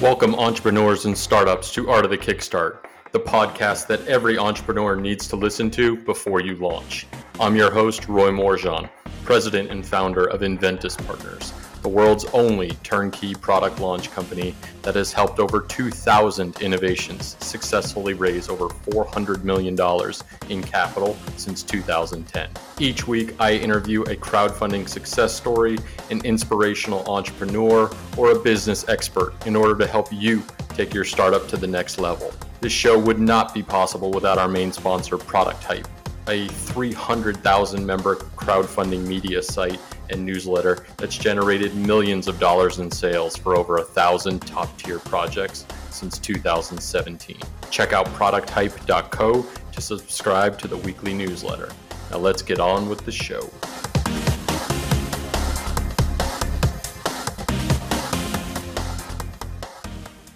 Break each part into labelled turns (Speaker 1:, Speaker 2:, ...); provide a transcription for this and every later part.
Speaker 1: Welcome, entrepreneurs and startups, to Art of the Kickstart, the podcast that every entrepreneur needs to listen to before you launch. I'm your host, Roy Morejon, president and founder of Enventys Partners the world's only turnkey product launch company that has helped over 2,000 innovations successfully raise over $400 million in capital since 2010. Each week, I interview a crowdfunding success story, an inspirational entrepreneur, or a business expert in order to help you take your startup to the next level. This show would not be possible without our main sponsor, Product Hype, a 300,000 member crowdfunding media site and newsletter that's generated millions of dollars in sales for over a thousand top tier projects since 2017. Check out producthype.co to subscribe to the weekly newsletter. Now let's get on with the show.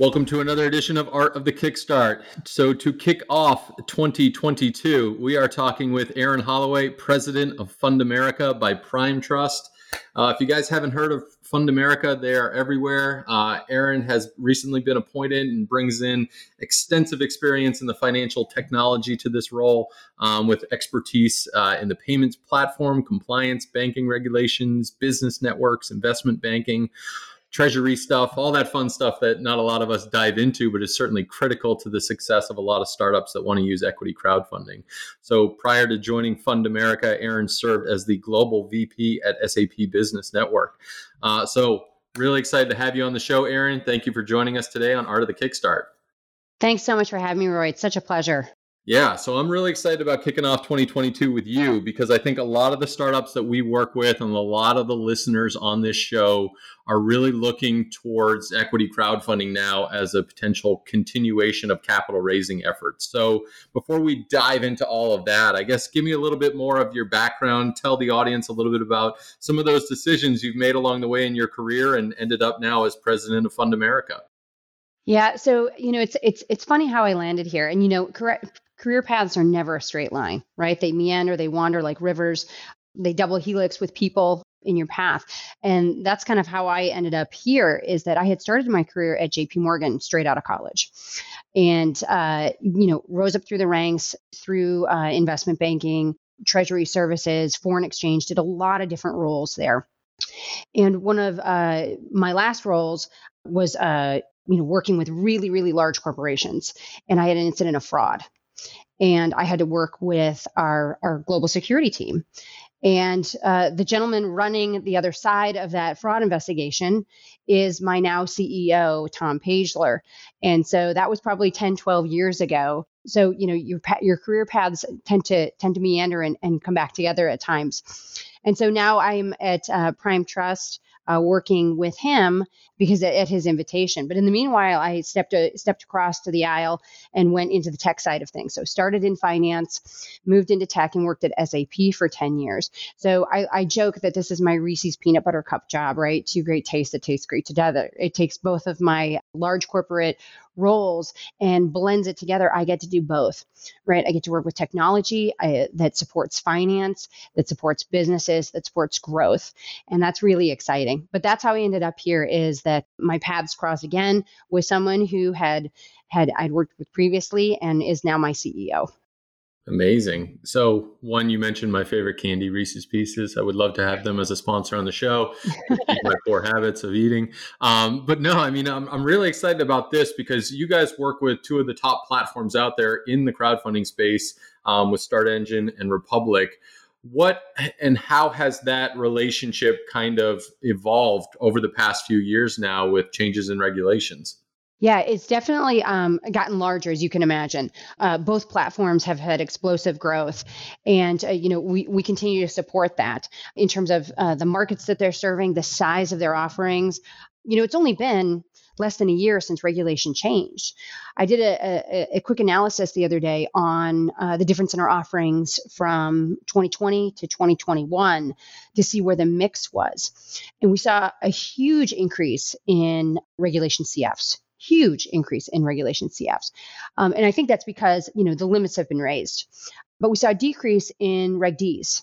Speaker 1: Welcome to another edition of Art of the Kickstart. So, to kick off 2022, we are talking with Aaron Holloway, president of FundAmerica by Prime Trust. Uh, if you guys haven't heard of FundAmerica, they are everywhere. Uh, Aaron has recently been appointed and brings in extensive experience in the financial technology to this role um, with expertise uh, in the payments platform, compliance, banking regulations, business networks, investment banking treasury stuff, all that fun stuff that not a lot of us dive into, but is certainly critical to the success of a lot of startups that want to use equity crowdfunding. So prior to joining FundAmerica, Aaron served as the global VP at SAP Business Network. Uh, so really excited to have you on the show, Aaron. Thank you for joining us today on Art of the Kickstart.
Speaker 2: Thanks so much for having me, Roy. It's such a pleasure.
Speaker 1: Yeah, so I'm really excited about kicking off 2022 with you because I think a lot of the startups that we work with and a lot of the listeners on this show are really looking towards equity crowdfunding now as a potential continuation of capital raising efforts. So, before we dive into all of that, I guess give me a little bit more of your background, tell the audience a little bit about some of those decisions you've made along the way in your career and ended up now as president of FundAmerica.
Speaker 2: Yeah, so you know it's it's it's funny how I landed here, and you know, correct career paths are never a straight line, right? They meander, they wander like rivers, they double helix with people in your path. And that's kind of how I ended up here is that I had started my career at JP Morgan straight out of college. And, uh, you know, rose up through the ranks through uh, investment banking, treasury services, foreign exchange, did a lot of different roles there. And one of uh, my last roles was, uh, you know, working with really, really large corporations. And I had an incident of fraud and I had to work with our, our global security team. And uh, the gentleman running the other side of that fraud investigation is my now CEO, Tom Pageler. And so that was probably 10, 12 years ago. So, you know, your, your career paths tend to tend to meander and, and come back together at times. And so now I'm at uh, Prime Trust uh, working with him because at, his invitation. But in the meanwhile, I stepped a, stepped across to the aisle and went into the tech side of things. So started in finance, moved into tech, and worked at SAP for ten years. So I, I joke that this is my Reese's peanut butter cup job, right? Two great tastes that taste great together. It takes both of my large corporate roles and blends it together, I get to do both, right? I get to work with technology I, that supports finance, that supports businesses, that supports growth. And that's really exciting. But that's how I ended up here is that my paths cross again with someone who had had I'd worked with previously and is now my CEO.
Speaker 1: Amazing. So, one, you mentioned my favorite candy, Reese's Pieces. I would love to have them as a sponsor on the show. my four habits of eating. Um, but no, I mean, I'm, I'm really excited about this because you guys work with two of the top platforms out there in the crowdfunding space um, with StartEngine and Republic. What and how has that relationship kind of evolved over the past few years now with changes in regulations?
Speaker 2: Yeah, it's definitely um, gotten larger, as you can imagine. Uh, both platforms have had explosive growth, and uh, you know we we continue to support that in terms of uh, the markets that they're serving, the size of their offerings. You know, it's only been less than a year since regulation changed. I did a, a, a quick analysis the other day on uh, the difference in our offerings from 2020 to 2021 to see where the mix was. And we saw a huge increase in regulation CFs huge increase in regulation CFs. Um, and I think that's because, you know, the limits have been raised. But we saw a decrease in Reg Ds.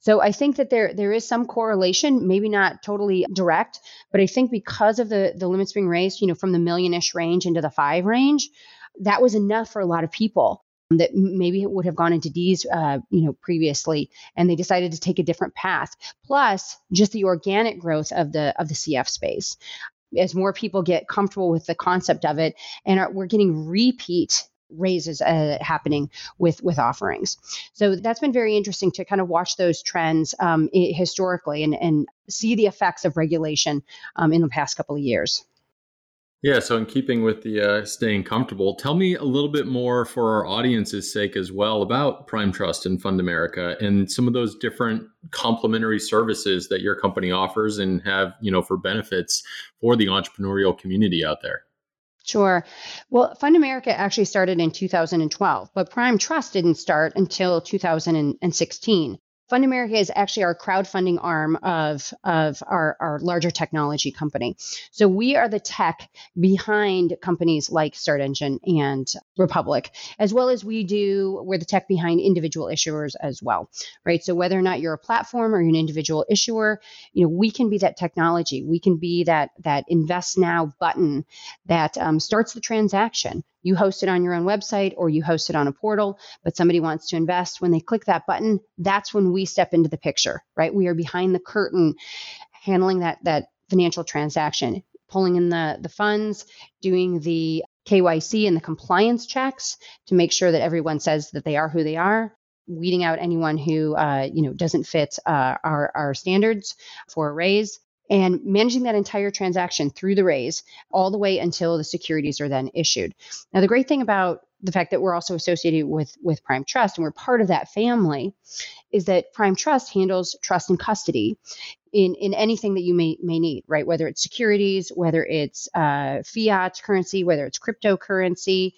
Speaker 2: So I think that there there is some correlation, maybe not totally direct, but I think because of the the limits being raised, you know, from the millionish range into the five range, that was enough for a lot of people that maybe would have gone into D's, uh, you know, previously, and they decided to take a different path. Plus, just the organic growth of the of the CF space, as more people get comfortable with the concept of it, and are, we're getting repeat raises uh, happening with with offerings. So that's been very interesting to kind of watch those trends um, historically and and see the effects of regulation um, in the past couple of years.
Speaker 1: Yeah, so in keeping with the uh, staying comfortable, tell me a little bit more for our audience's sake as well about Prime Trust and FundAmerica and some of those different complementary services that your company offers and have, you know, for benefits for the entrepreneurial community out there.
Speaker 2: Sure. Well, FundAmerica actually started in 2012, but Prime Trust didn't start until 2016. FundAmerica is actually our crowdfunding arm of, of our, our larger technology company. So we are the tech behind companies like StartEngine and Republic, as well as we do, we're the tech behind individual issuers as well, right? So whether or not you're a platform or you're an individual issuer, you know, we can be that technology. We can be that, that invest now button that um, starts the transaction you host it on your own website or you host it on a portal, but somebody wants to invest. When they click that button, that's when we step into the picture, right? We are behind the curtain handling that that financial transaction, pulling in the the funds, doing the KYC and the compliance checks to make sure that everyone says that they are who they are, weeding out anyone who uh, you know doesn't fit uh, our our standards for a raise, and managing that entire transaction through the raise all the way until the securities are then issued. Now, the great thing about the fact that we're also associated with with Prime Trust and we're part of that family is that Prime Trust handles trust and custody in in anything that you may may need, right? Whether it's securities, whether it's uh, fiat currency, whether it's cryptocurrency,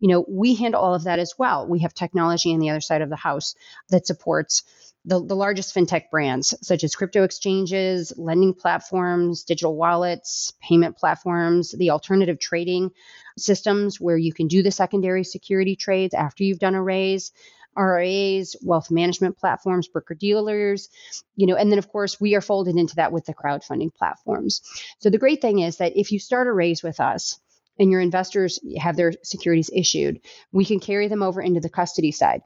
Speaker 2: you know, we handle all of that as well. We have technology on the other side of the house that supports the, the largest fintech brands, such as crypto exchanges, lending platforms, digital wallets, payment platforms, the alternative trading systems where you can do the secondary security trades after you've done a raise. RIAs, wealth management platforms, broker dealers, you know, and then of course we are folded into that with the crowdfunding platforms. So the great thing is that if you start a raise with us, and your investors have their securities issued, we can carry them over into the custody side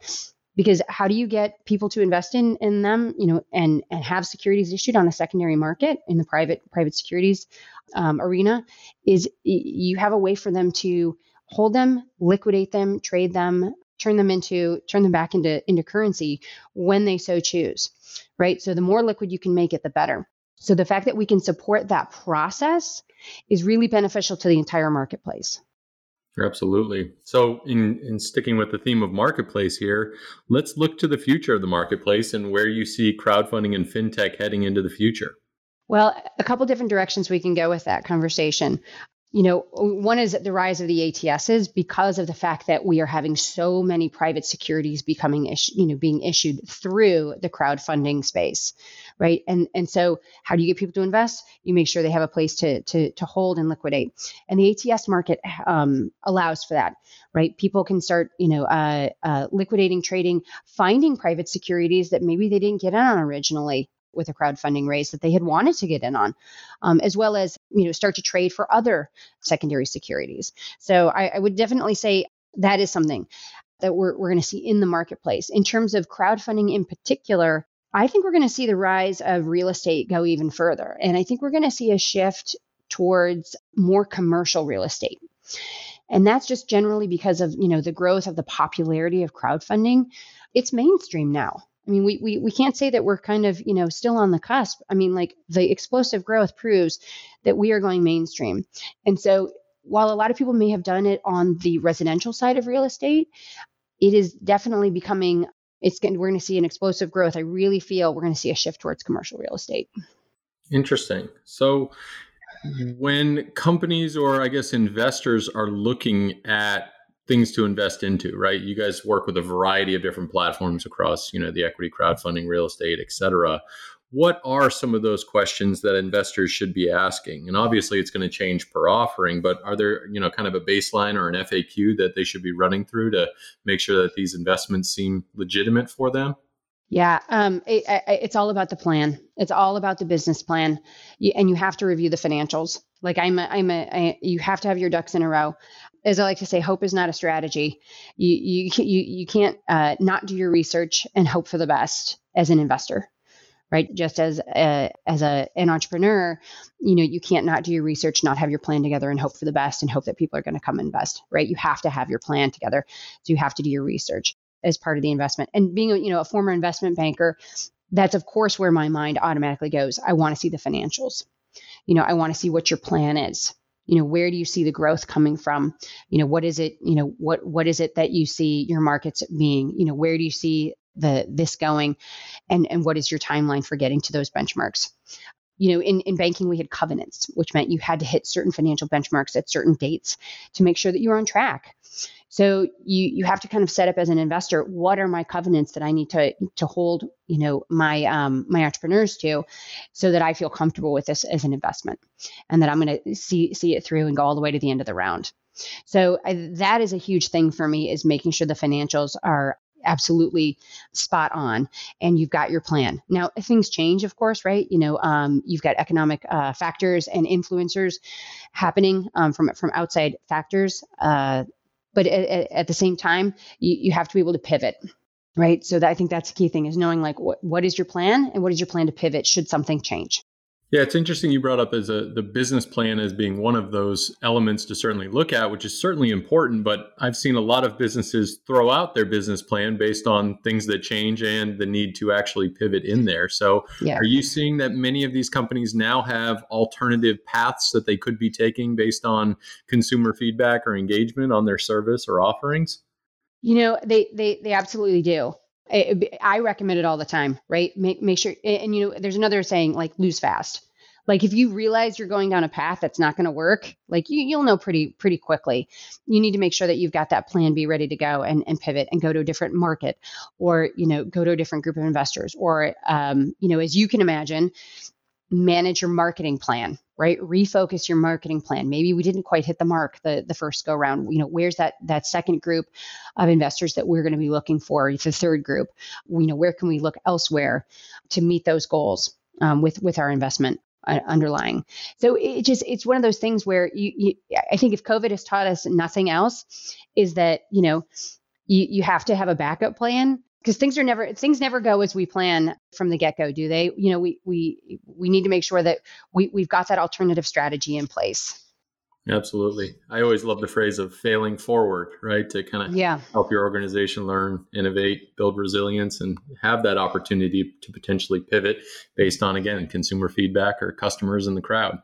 Speaker 2: because how do you get people to invest in in them you know and and have securities issued on a secondary market in the private private securities um, arena is you have a way for them to hold them liquidate them trade them turn them into turn them back into into currency when they so choose right? So the more liquid you can make it the better. So the fact that we can support that process is really beneficial to the entire marketplace
Speaker 1: Absolutely. So, in, in sticking with the theme of marketplace here, let's look to the future of the marketplace and where you see crowdfunding and fintech heading into the future.
Speaker 2: Well, a couple different directions we can go with that conversation you know, one is the rise of the ATSs because of the fact that we are having so many private securities becoming, issued, you know, being issued through the crowdfunding space, right? And and so, how do you get people to invest? You make sure they have a place to to to hold and liquidate, and the ATS market um, allows for that, right? People can start, you know, uh, uh, liquidating, trading, finding private securities that maybe they didn't get on originally, with a crowdfunding raise that they had wanted to get in on, um, as well as you know start to trade for other secondary securities. So I, I would definitely say that is something that we're we're going to see in the marketplace in terms of crowdfunding in particular. I think we're going to see the rise of real estate go even further, and I think we're going to see a shift towards more commercial real estate. And that's just generally because of, you know, the growth of the popularity of crowdfunding. It's mainstream now I mean, we, we, we can't say that we're kind of, you know, still on the cusp. I mean, like the explosive growth proves that we are going mainstream. And so while a lot of people may have done it on the residential side of real estate, it is definitely becoming, it's going we're going to see an explosive growth. I really feel we're going to see a shift towards commercial real estate.
Speaker 1: Interesting. So when companies or I guess investors are looking at things to invest into, right? You guys work with a variety of different platforms across, you know, the equity crowdfunding, real estate, et cetera. What are some of those questions that investors should be asking? And obviously it's going to change per offering, but are there, you know, kind of a baseline or an FAQ that they should be running through to make sure that these investments seem legitimate for them?
Speaker 2: Yeah, um, it, it's all about the plan. It's all about the business plan, you, and you have to review the financials. Like I'm, a, I'm a, I, you have to have your ducks in a row. As I like to say, hope is not a strategy. You, you, you, you can't uh, not do your research and hope for the best as an investor, right? Just as a, as a an entrepreneur, you know, you can't not do your research, not have your plan together, and hope for the best and hope that people are going to come invest, right? You have to have your plan together, so you have to do your research as part of the investment. And being, a, you know, a former investment banker, that's of course where my mind automatically goes. I want to see the financials. You know, I want to see what your plan is. You know, where do you see the growth coming from? You know, what is it, you know, what what is it that you see your markets being? You know, where do you see the this going and and what is your timeline for getting to those benchmarks? You know, in, in banking, we had covenants, which meant you had to hit certain financial benchmarks at certain dates to make sure that you were on track. So you you have to kind of set up as an investor what are my covenants that I need to to hold you know my um, my entrepreneurs to, so that I feel comfortable with this as an investment, and that I'm going to see see it through and go all the way to the end of the round. So I, that is a huge thing for me is making sure the financials are absolutely spot on and you've got your plan. Now things change of course right you know um, you've got economic uh, factors and influencers happening um, from from outside factors uh, but at, at, the same time you, you have to be able to pivot right? So that, i think that's the key thing is knowing like what, what is your plan and what is your plan to pivot should something change
Speaker 1: yeah, it's interesting you brought up as a the business plan as being one of those elements to certainly look at, which is certainly important. But I've seen a lot of businesses throw out their business plan based on things that change and the need to actually pivot in there. So, yeah. are you seeing that many of these companies now have alternative paths that they could be taking based on consumer feedback or engagement on their service or offerings?
Speaker 2: You know, they they they absolutely do. I, recommend it all the time, right? Make make sure, and you know, there's another saying like lose fast. Like if you realize you're going down a path that's not going to work, like you, you'll know pretty pretty quickly. You need to make sure that you've got that plan B ready to go and, and pivot and go to a different market, or you know, go to a different group of investors, or um, you know, as you can imagine, manage your marketing plan right? Refocus your marketing plan. Maybe we didn't quite hit the mark the the first go round. You know where's that that second group of investors that we're going to be looking for the third group? You know where can we look elsewhere to meet those goals um, with with our investment uh, underlying? So it just it's one of those things where you, you i think if covid has taught us nothing else is that you know you, you have to have a backup plan because things are never things never go as we plan from the get-go do they? You know we we we need to make sure that we, we've got that alternative strategy in place.
Speaker 1: Absolutely. I always love the phrase of failing forward right? To kind of yeah. help your organization learn innovate build resilience and have that opportunity to potentially pivot based on again consumer feedback or customers in the crowd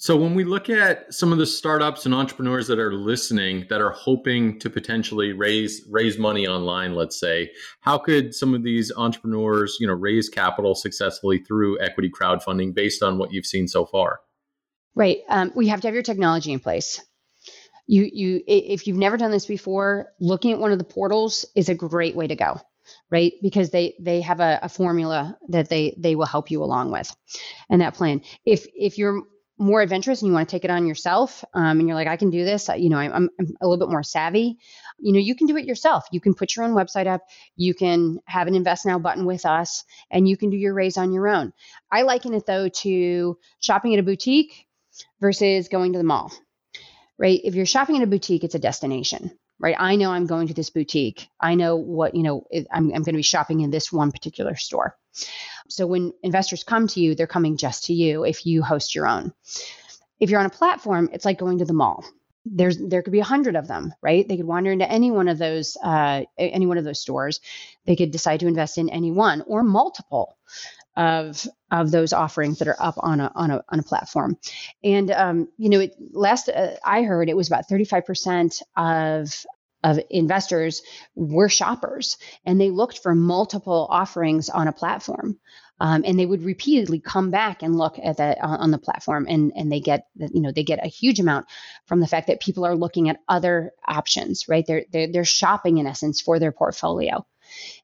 Speaker 1: so when we look at some of the startups and entrepreneurs that are listening that are hoping to potentially raise raise money online, let's say, how could some of these entrepreneurs, you know, raise capital successfully through equity crowdfunding based on what you've seen so far?
Speaker 2: Right. Um, we have to have your technology in place. You you if you've never done this before, looking at one of the portals is a great way to go right because they they have a, a, formula that they they will help you along with and that plan if if you're more adventurous and you want to take it on yourself um, and you're like i can do this you know I'm, I'm, a little bit more savvy. You know you can do it yourself. You can put your own website up. You can have an invest now button with us and you can do your raise on your own. I liken it though to shopping at a boutique versus going to the mall right? If you're shopping at a boutique it's a destination right? I know i'm going to this boutique. I know what you know i'm, I'm going to be shopping in this one particular store so when investors come to you, they're coming just to you if you host your own. If you're on a platform, it's like going to the mall. There's there could be a hundred of them, right? They could wander into any one of those uh, any one of those stores. They could decide to invest in any one or multiple of of those offerings that are up on a on a on a platform. And um, you know, it, last uh, I heard, it was about 35 percent of of investors were shoppers and they looked for multiple offerings on a platform. Um, and they would repeatedly come back and look at that on, on the platform and and they get you know they get a huge amount from the fact that people are looking at other options right they're they're, they're shopping in essence for their portfolio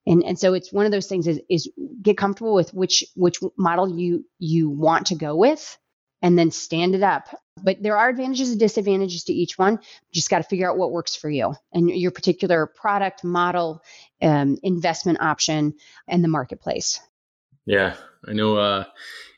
Speaker 2: and and so it's one of those things is is get comfortable with which which model you you want to go with and then stand it up But there are advantages and disadvantages to each one. You just got to figure out what works for you and your particular product, model, um, investment option, and the marketplace.
Speaker 1: Yeah, I know. Uh,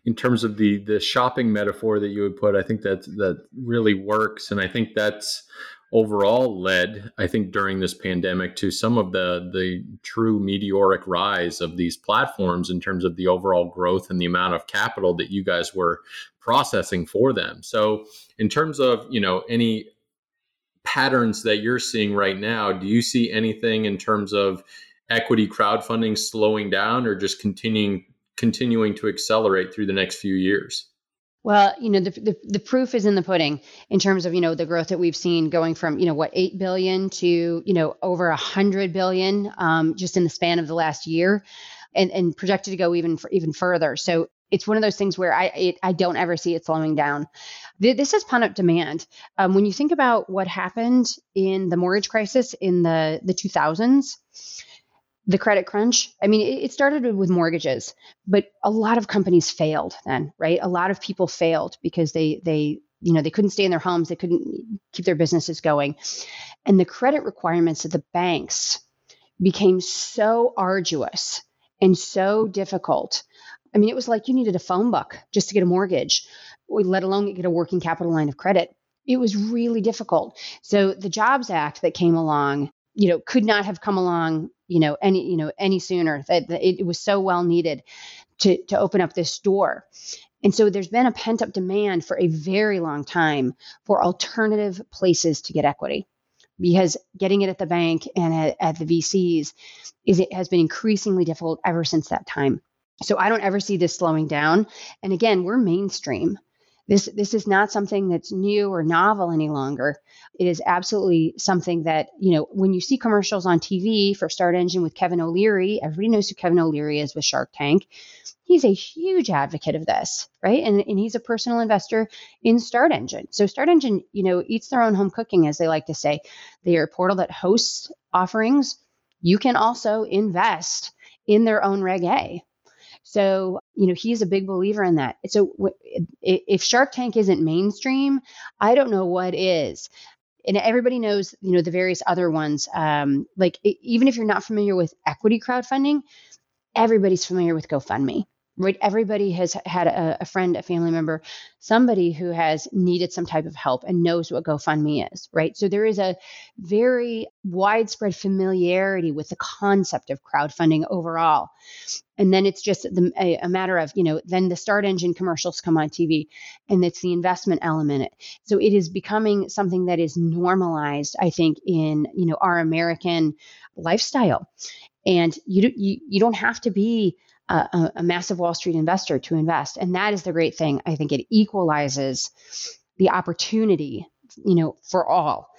Speaker 1: in terms of the the shopping metaphor that you would put, I think that that really works, and I think that's overall led, I think, during this pandemic to some of the the true meteoric rise of these platforms in terms of the overall growth and the amount of capital that you guys were processing for them. So, in terms of you know any patterns that you're seeing right now, do you see anything in terms of equity crowdfunding slowing down or just continuing continuing to accelerate through the next few years?
Speaker 2: Well, you know, the, the, the, proof is in the pudding in terms of, you know, the growth that we've seen going from, you know, what, 8 billion to, you know, over 100 billion um, just in the span of the last year and, and projected to go even, even further. So it's one of those things where I, it, I don't ever see it slowing down. This is pent up demand. Um, when you think about what happened in the mortgage crisis in the, the 2000s, the credit crunch. I mean, it, started with mortgages, but a lot of companies failed then, right? A lot of people failed because they they you know they couldn't stay in their homes, they couldn't keep their businesses going, and the credit requirements of the banks became so arduous and so difficult. I mean, it was like you needed a phone book just to get a mortgage, let alone get a working capital line of credit. It was really difficult. So the Jobs Act that came along you know could not have come along you know any you know any sooner that, it, it was so well needed to to open up this door and so there's been a pent up demand for a very long time for alternative places to get equity because getting it at the bank and at, at the VCs is it has been increasingly difficult ever since that time. So I don't ever see this slowing down. And again, we're mainstream. This this is not something that's new or novel any longer. It is absolutely something that, you know, when you see commercials on TV for StartEngine with Kevin O'Leary, everybody knows who Kevin O'Leary is with Shark Tank. He's a huge advocate of this, right? And, and he's a personal investor in StartEngine. So StartEngine, you know, eats their own home cooking, as they like to say. They are a portal that hosts offerings. You can also invest in their own Reg A, so, you know, he's a big believer in that. So, if Shark Tank isn't mainstream, I don't know what is. And everybody knows, you know, the various other ones. Um, like, even if you're not familiar with equity crowdfunding, everybody's familiar with GoFundMe right everybody has had a, a, friend a family member somebody who has needed some type of help and knows what gofundme is right? So there is a very widespread familiarity with the concept of crowdfunding overall. And then it's just the, a, a, matter of you know then the StartEngine commercials come on tv and it's the investment element. So it is becoming something that is normalized i think in you know our american lifestyle. And you, you you don't have to be a, a massive Wall Street investor to invest. And that is the great thing. I think it equalizes the opportunity, you know, for all.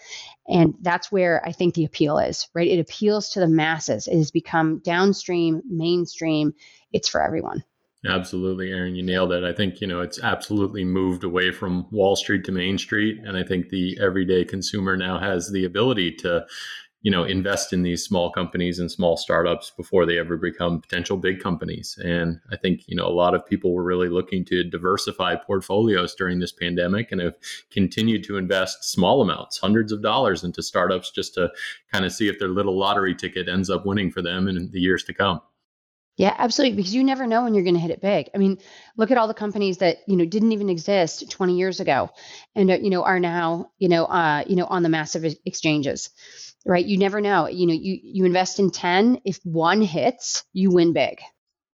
Speaker 2: And that's where I think the appeal is, right? It appeals to the masses. It has become downstream, mainstream. It's for everyone.
Speaker 1: Absolutely, aaron you nailed it. I think, you know, it's absolutely moved away from Wall Street to Main Street. And I think the everyday consumer now has the ability to you know invest in these small companies and small startups before they ever become potential big companies and i think you know a lot of people were really looking to diversify portfolios during this pandemic and have continued to invest small amounts hundreds of dollars into startups just to kind of see if their little lottery ticket ends up winning for them in the years to come
Speaker 2: yeah, absolutely. Because you never know when you're going to hit it big. I mean, look at all the companies that you know didn't even exist 20 years ago, and uh, you know are now you know uh, you know on the massive exchanges right? You never know. You know, you you invest in 10, if one hits, you win big.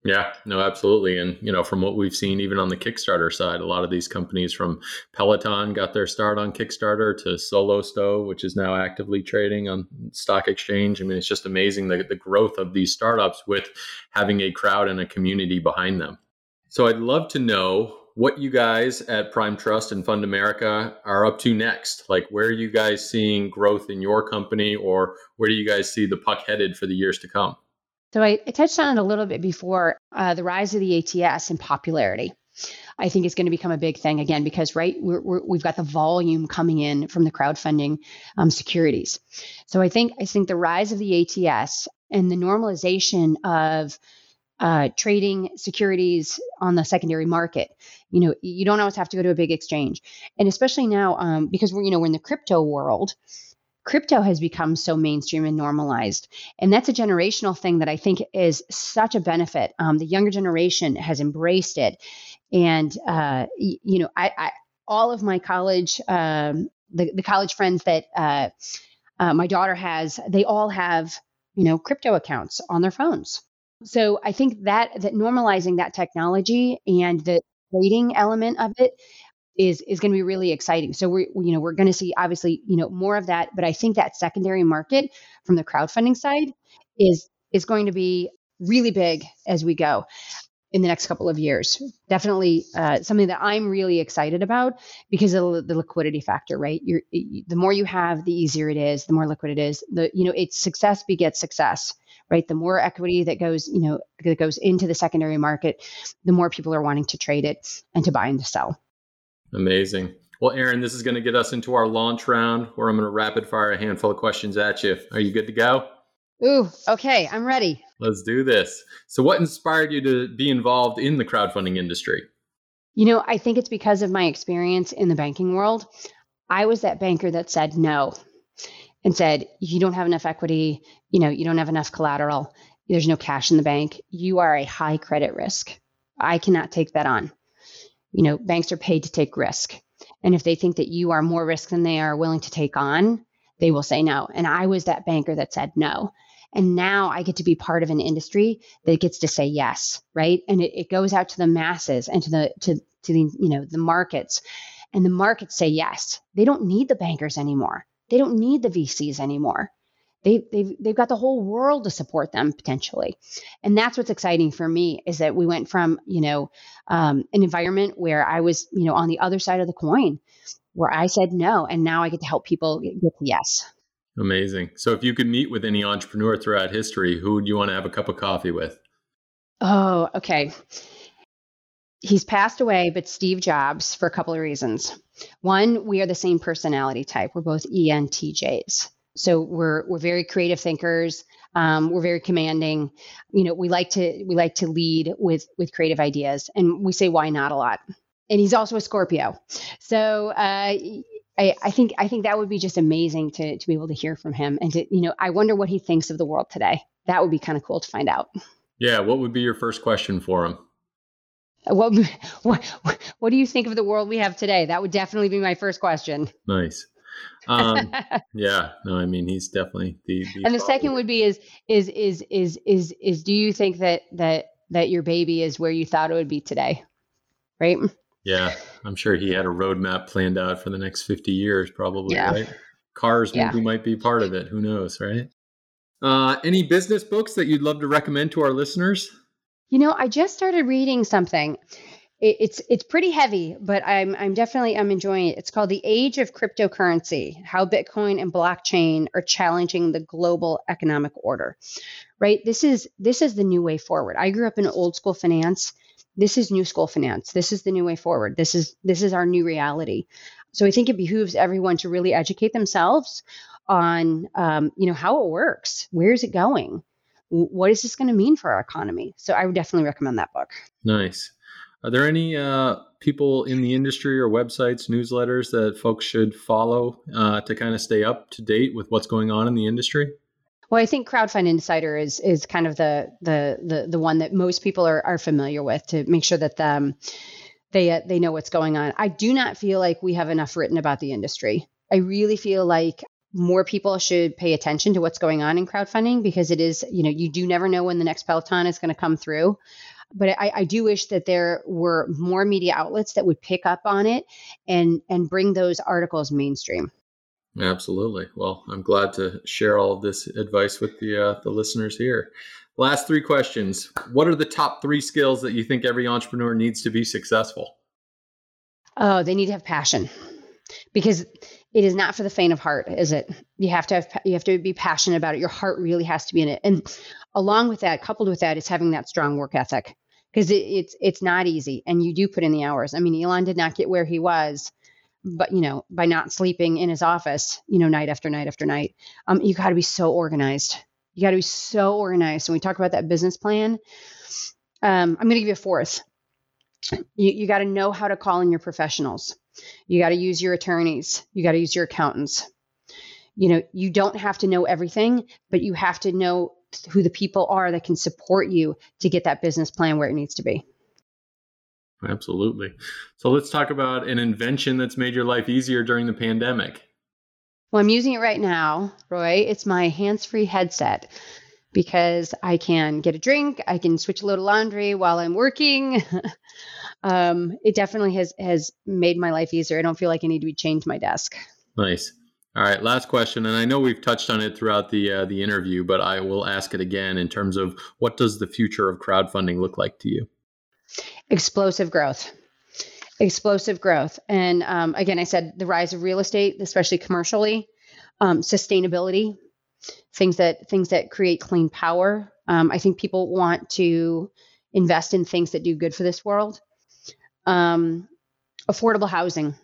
Speaker 1: Yeah, no, absolutely. And, you know, from what we've seen, even on the Kickstarter side, a lot of these companies from Peloton got their start on Kickstarter to Solo Stove, which is now actively trading on stock exchange. I mean, it's just amazing the, the growth of these startups with having a crowd and a community behind them. So I'd love to know what you guys at Prime Trust and FundAmerica are up to next. Like, where are you guys seeing growth in your company, or where do you guys see the puck headed for the years to come?
Speaker 2: So, I, I touched on it a little bit before uh, the rise of the ATS and popularity. I think is going to become a big thing again because right we have got the volume coming in from the crowdfunding um, securities. So I think I think the rise of the ATS and the normalization of uh, trading securities on the secondary market You know, you don't always have to go to a big exchange, and especially now um, because we're you know we're in the crypto world. Crypto has become so mainstream and normalized, and that's a generational thing that I think is such a benefit. Um, the younger generation has embraced it, and uh, y- you know, I, I all of my college um, the, the college friends that uh, uh, my daughter has, they all have, you know, crypto accounts on their phones. So I think that that normalizing that technology and the trading element of it is is going to be really exciting. So we're you know we're going to see obviously you know more of that, but I think that secondary market from the crowdfunding side is is going to be really big as we go in the next couple of years. Definitely uh, something that I'm really excited about because of the liquidity factor, right? You're, the more you have, the easier it is, the more liquid it is. The you know, it's success begets success, right? The more equity that goes, you know, that goes into the secondary market, the more people are wanting to trade it and to buy and to sell.
Speaker 1: Amazing. Well, Aaron, this is going to get us into our launch round where I'm going to rapid fire a handful of questions at you. Are you good to go?
Speaker 2: Ooh, okay, I'm ready.
Speaker 1: Let's do this. So, what inspired you to be involved in the crowdfunding industry?
Speaker 2: You know, I think it's because of my experience in the banking world. I was that banker that said no and said, You don't have enough equity, you know, you don't have enough collateral, there's no cash in the bank, you are a high credit risk. I cannot take that on. You know, banks are paid to take risk. And if they think that you are more risk than they are willing to take on, they will say no. And I was that banker that said no. And now I get to be part of an industry that gets to say yes, right? And it, it goes out to the masses and to the to to the you know the markets, and the markets say yes. They don't need the bankers anymore. They don't need the VCs anymore. They, they've, they've got the whole world to support them potentially. And that's what's exciting for me is that we went from, you know, um, an environment where I was, you know, on the other side of the coin, where I said no, and now I get to help people get, to yes.
Speaker 1: Amazing. So, if you could meet with any entrepreneur throughout history, who would you want to have a cup of coffee with?
Speaker 2: Oh, okay. He's passed away, but Steve Jobs for a couple of reasons. One, we are the same personality type. We're both ENTJs. So we're we're very creative thinkers. Um, we're very commanding. You know, we like to we like to lead with with creative ideas, and we say why not a lot. And he's also a Scorpio, so uh, I, I, think I think that would be just amazing to to be able to hear from him and to you know I wonder what he thinks of the world today. That would be kind of cool to find out.
Speaker 1: Yeah, what would be your first question for him?
Speaker 2: What what what do you think of the world we have today? That would definitely be my first question.
Speaker 1: Nice. Um, yeah, no, I mean he's definitely the. the
Speaker 2: and the second would be is is is is is is do you think that that that your baby is where you thought it would be today? Right.
Speaker 1: Yeah, I'm sure he had a roadmap planned out for the next 50 years, probably, yeah. right? Cars maybe might be part of it. Who knows, right? Uh, any business books that you'd love to recommend to our listeners?
Speaker 2: You know, I just started reading something. it's it's pretty heavy, but I'm I'm definitely I'm enjoying it. It's called The Age of Cryptocurrency: How Bitcoin and Blockchain Are Challenging the Global Economic Order. Right? This is this is the new way forward. I grew up in old school finance this is new school finance. This is the new way forward. This is this is our new reality. So I think it behooves everyone to really educate themselves on um, you know how it works. Where is it going? What is this going to mean for our economy? So I would definitely recommend that book.
Speaker 1: Nice. Are there any uh, people in the industry or websites, newsletters that folks should follow uh, to kind of stay up to date with what's going on in the industry?
Speaker 2: Well, I think Crowdfund Insider is is kind of the the the the one that most people are are familiar with to make sure that um, they uh, they know what's going on. I do not feel like we have enough written about the industry. I really feel like more people should pay attention to what's going on in crowdfunding because it is, you know, you do never know when the next Peloton is going to come through. But I, I do wish that there were more media outlets that would pick up on it and and bring those articles mainstream.
Speaker 1: Absolutely. Well, I'm glad to share all of this advice with the uh, the listeners here. Last three questions. What are the top three skills that you think every entrepreneur needs to be successful?
Speaker 2: Oh, they need to have passion because it is not for the faint of heart, is it? You have to have you have to be passionate about it. Your heart really has to be in it. And along with that, coupled with that, is having that strong work ethic because it, it's it's not easy, and you do put in the hours. I mean, Elon did not get where he was but you know by not sleeping in his office you know night after night after night um, you got to be so organized you got to be so organized when we talk about that business plan um, i'm going to give you a fourth you, you got to know how to call in your professionals. You got to use your attorneys. You got to use your accountants. You know, you don't have to know everything, but you have to know who the people are that can support you to get that business plan where it needs to be.
Speaker 1: Absolutely. So let's talk about an invention that's made your life easier during the pandemic.
Speaker 2: Well, I'm using it right now, Roy. It's my hands free headset because I can get a drink, I can switch a load of laundry while I'm working. um, it definitely has has made my life easier. I don't feel like I need to be chained to my desk.
Speaker 1: Nice. All right, last question, and I know we've touched on it throughout the uh, the interview, but I will ask it again in terms of what does the future of crowdfunding look like to you?
Speaker 2: Explosive growth, explosive growth, and um, again, I said the rise of real estate, especially commercially, um, sustainability, things that things that create clean power. Um, I think people want to invest in things that do good for this world. Um, affordable housing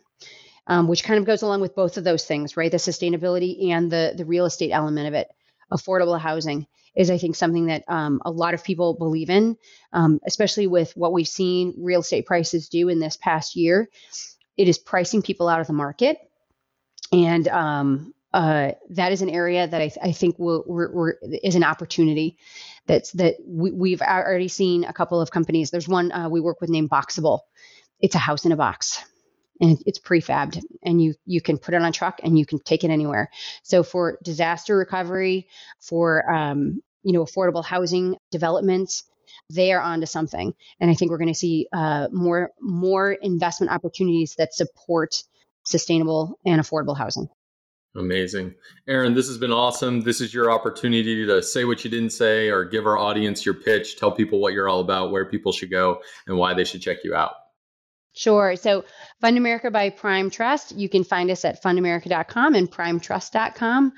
Speaker 2: um, which kind of goes along with both of those things, right? The sustainability and the the real estate element of it. Affordable housing is, I think, something that um, a lot of people believe in, um, especially with what we've seen real estate prices do in this past year. It is pricing people out of the market, and um, uh, that is an area that I, th- I think will, we're, we're, is an opportunity. That's that we, have already seen a couple of companies. There's one uh, we work with named Boxable. It's a house in a box and it's prefabbed and you you can put it on a truck and you can take it anywhere so for disaster recovery for um, you know affordable housing developments they are onto something and i think we're going to see uh, more more investment opportunities that support sustainable and affordable housing
Speaker 1: Amazing. Aaron, this has been awesome. This is your opportunity to say what you didn't say or give our audience your pitch, tell people what you're all about, where people should go, and why they should check you out.
Speaker 2: Sure. So FundAmerica by Prime Trust, you can find us at fundamerica.com and primetrust.com.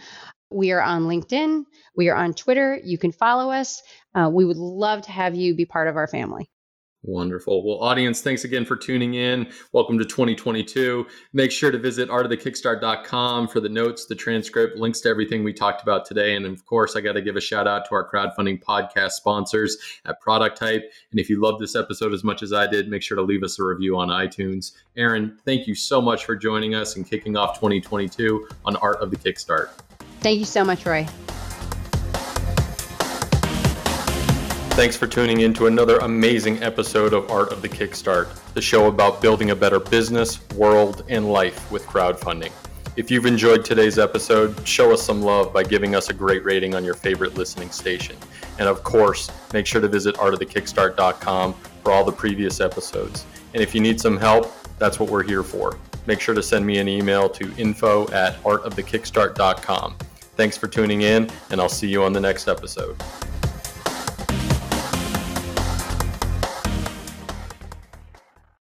Speaker 2: We are on LinkedIn. We are on Twitter. You can follow us. Uh, we would love to have you be part of our family.
Speaker 1: Wonderful. Well, audience, thanks again for tuning in. Welcome to 2022. Make sure to visit artofthekickstart.com for the notes, the transcript, links to everything we talked about today. And of course, I got to give a shout out to our crowdfunding podcast sponsors at Product Hype. And if you love this episode as much as I did, make sure to leave us a review on iTunes. Aaron, thank you so much for joining us and kicking off 2022 on Art of the Kickstart.
Speaker 2: Thank you so much, Roy.
Speaker 1: Thanks for tuning in to another amazing episode of Art of the Kickstart, the show about building a better business, world, and life with crowdfunding. If you've enjoyed today's episode, show us some love by giving us a great rating on your favorite listening station. And of course, make sure to visit artofthekickstart.com for all the previous episodes. And if you need some help, that's what we're here for. Make sure to send me an email to info at artofthekickstart.com. Thanks for tuning in, and I'll see you on the next episode.